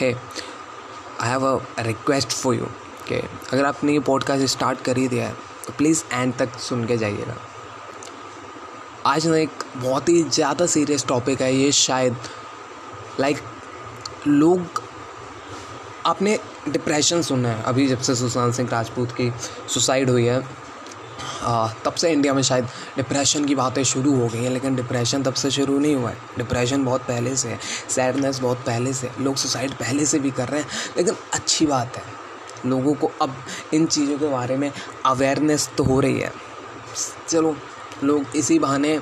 है I have a request for you कि अगर आपने ये पॉडकास्ट स्टार्ट कर ही दिया है तो प्लीज़ एंड तक सुन के जाइएगा। आज ना एक बहुत ही ज़्यादा सीरियस टॉपिक है ये शायद लाइक like, लोग आपने डिप्रेशन सुना है। अभी जब से सुशांत सिंह राजपूत की सुसाइड हुई है तब से इंडिया में शायद डिप्रेशन की बातें शुरू हो गई हैं, लेकिन डिप्रेशन तब से शुरू नहीं हुआ है। डिप्रेशन बहुत पहले से है सैडनेस बहुत पहले से लोग सुसाइड पहले से भी कर रहे हैं, लेकिन अच्छी बात है। लोगों को अब इन चीज़ों के बारे में अवेयरनेस तो हो रही है। चलो, लोग इसी बहाने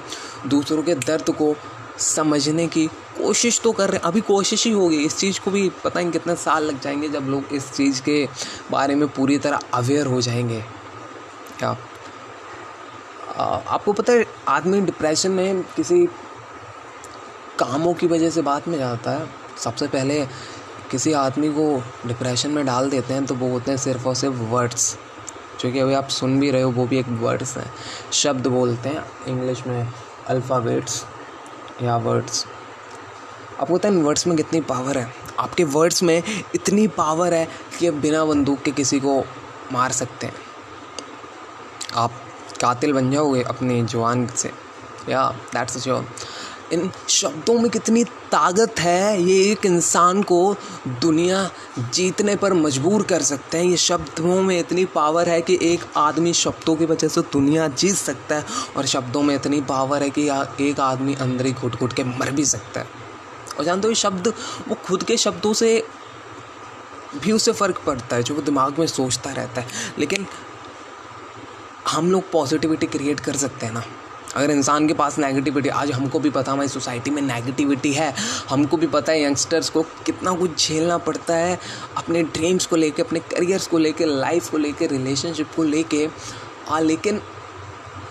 दूसरों के दर्द को समझने की कोशिश तो कर रहे हैं। अभी कोशिश ही होगी, इस चीज़ को भी पता नहीं कितने साल लग जाएँगे जब लोग इस चीज़ के बारे में पूरी तरह अवेयर हो जाएँगे। क्या? आपको पता है, आदमी डिप्रेशन में किसी कामों की वजह से बात में जाता है। सबसे पहले किसी आदमी को डिप्रेशन में डाल देते हैं तो वो होते हैं सिर्फ़ और सिर्फ़ वर्ड्स जो कि अभी आप सुन भी रहे हो, वो भी एक वर्ड्स हैं। शब्द बोलते हैं, इंग्लिश में अल्फ़ाबेट्स या वर्ड्स आपको पता है वर्ड्स में कितनी पावर है? आपके वर्ड्स में इतनी पावर है कि आप बिना बंदूक के किसी को मार सकते हैं। आप कातिल बन जाओगे अपनी जवान से। या दैट्स श्योर इन शब्दों में कितनी ताकत है ये एक इंसान को दुनिया जीतने पर मजबूर कर सकते हैं। ये शब्दों में इतनी पावर है कि एक आदमी शब्दों की वजह से दुनिया जीत सकता है और शब्दों में इतनी पावर है कि एक आदमी अंदर ही घुट घुट के मर भी सकता है। और जानते हो ये शब्द, वो खुद के शब्दों से भी उससे फ़र्क पड़ता है, जो वो दिमाग में सोचता रहता है। लेकिन हम लोग पॉजिटिविटी क्रिएट कर सकते हैं ना। अगर इंसान के पास नेगेटिविटी आज हमको भी पता हमारी सोसाइटी में नेगेटिविटी है, हमको भी पता है यंगस्टर्स को कितना कुछ झेलना पड़ता है, अपने ड्रीम्स को लेके, अपने करियर्स को लेके लाइफ को लेके रिलेशनशिप को लेके। हाँ लेकिन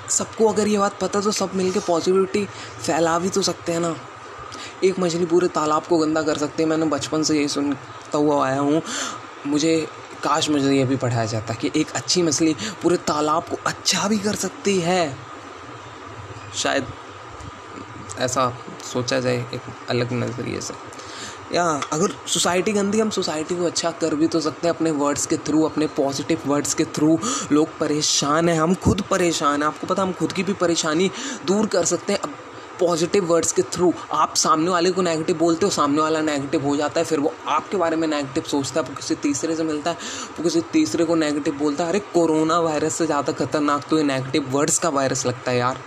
सबको अगर ये बात पता तो सब मिलके पॉजिटिविटी फैला भी तो सकते हैं ना। एक मछली पूरे तालाब को गंदा कर सकती है। मैंने बचपन से यही सुनता हुआ आया हूँ। मुझे काश मुझे ये भी पढ़ाया जाता कि एक अच्छी मछली पूरे तालाब को अच्छा भी कर सकती है। शायद ऐसा सोचा जाए, एक अलग नज़रिए से। या अगर सोसाइटी गंदी, हम सोसाइटी को अच्छा कर भी तो सकते हैं अपने वर्ड्स के थ्रू अपने पॉजिटिव वर्ड्स के थ्रू लोग परेशान हैं, हम खुद परेशान हैं। आपको पता, हम खुद की भी परेशानी दूर कर सकते हैं। अब पॉजिटिव वर्ड्स के थ्रू आप सामने वाले को नेगेटिव बोलते हो सामने वाला नेगेटिव हो जाता है फिर वो आपके बारे में नेगेटिव सोचता है वो किसी तीसरे से मिलता है वो किसी तीसरे को नेगेटिव बोलता है। अरे कोरोना वायरस से ज़्यादा खतरनाक तो ये नेगेटिव वर्ड्स का वायरस लगता है यार।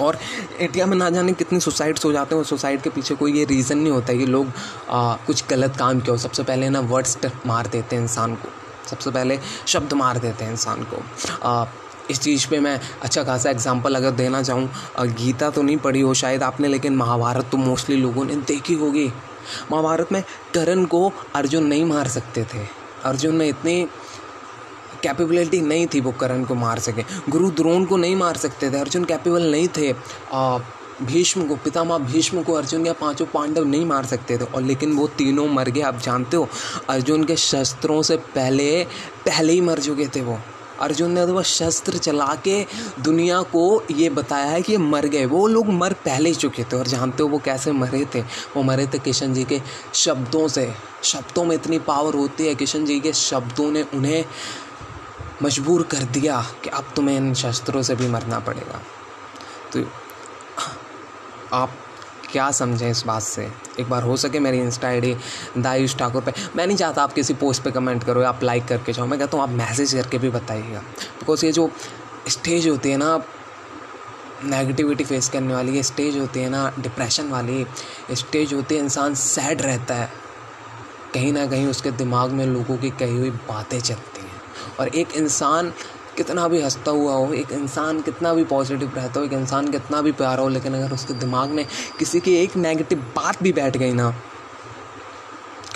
और इंडिया में ना जाने कितनी सुसाइड्स हो जाते हैं और सुसाइड के पीछे कोई ये रीज़न नहीं होता कि लोग आ, कुछ गलत काम किया हो। सबसे पहले ना वर्ड्स मार देते हैं इंसान को। सबसे पहले शब्द मार देते हैं इंसान को। आ, इस चीज़ पे मैं अच्छा खासा एग्जांपल अगर देना चाहूँ गीता तो नहीं पढ़ी हो शायद आपने, लेकिन महाभारत तो मोस्टली लोगों ने देखी होगी। महाभारत में करण को अर्जुन नहीं मार सकते थे। अर्जुन में इतनी कैपेबिलिटी नहीं थी वो करण को मार सके। गुरु द्रोण को नहीं मार सकते थे, अर्जुन कैपेबल नहीं थे। भीष्म को, पितामह भीष्म को अर्जुन या पाँचों पांडव नहीं मार सकते थे, और लेकिन वो तीनों मर गए। आप जानते हो, अर्जुन के शस्त्रों से पहले पहले ही मर चुके थे वो। अर्जुन ने वह शस्त्र चला के दुनिया को ये बताया है कि ये मर गए। वो लोग मर पहले ही चुके थे। और जानते हो वो कैसे मरे थे? वो मरे थे किशन जी के शब्दों से। शब्दों में इतनी पावर होती है किशन जी के शब्दों ने उन्हें मजबूर कर दिया कि अब तुम्हें इन शस्त्रों से भी मरना पड़ेगा। तो आप क्या समझें इस बात से? एक बार हो सके मेरी insta I D Dayush Thakur पे। मैं नहीं चाहता आप किसी पोस्ट पे कमेंट करो आप लाइक करके जाओ। मैं कहता हूँ आप मैसेज करके भी बताइएगा। बिकॉज़ ये जो स्टेज होती है ना नेगेटिविटी फेस करने वाली, ये स्टेज होती है ना डिप्रेशन वाली स्टेज होती है इंसान सैड रहता है। कहीं ना कहीं उसके दिमाग में लोगों की कही हुई बातें चलती हैं। और एक इंसान कितना भी हंसता हुआ हो, एक इंसान कितना भी पॉजिटिव रहता हो, एक इंसान कितना भी प्यारा हो, लेकिन अगर उसके दिमाग में किसी की एक नेगेटिव बात भी बैठ गई ना,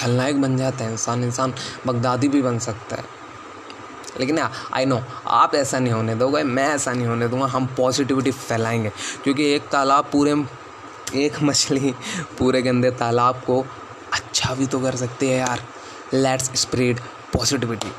खलनायक बन जाता है इंसान इंसान बगदादी भी बन सकता है। लेकिन आई नो आप ऐसा नहीं होने दोगे मैं ऐसा नहीं होने दूँगा, हम पॉजिटिविटी फैलाएँगे। क्योंकि एक तालाब पूरे, एक मछली पूरे गंदे तालाब को अच्छा भी तो कर सकती है यार। Let's spread positivity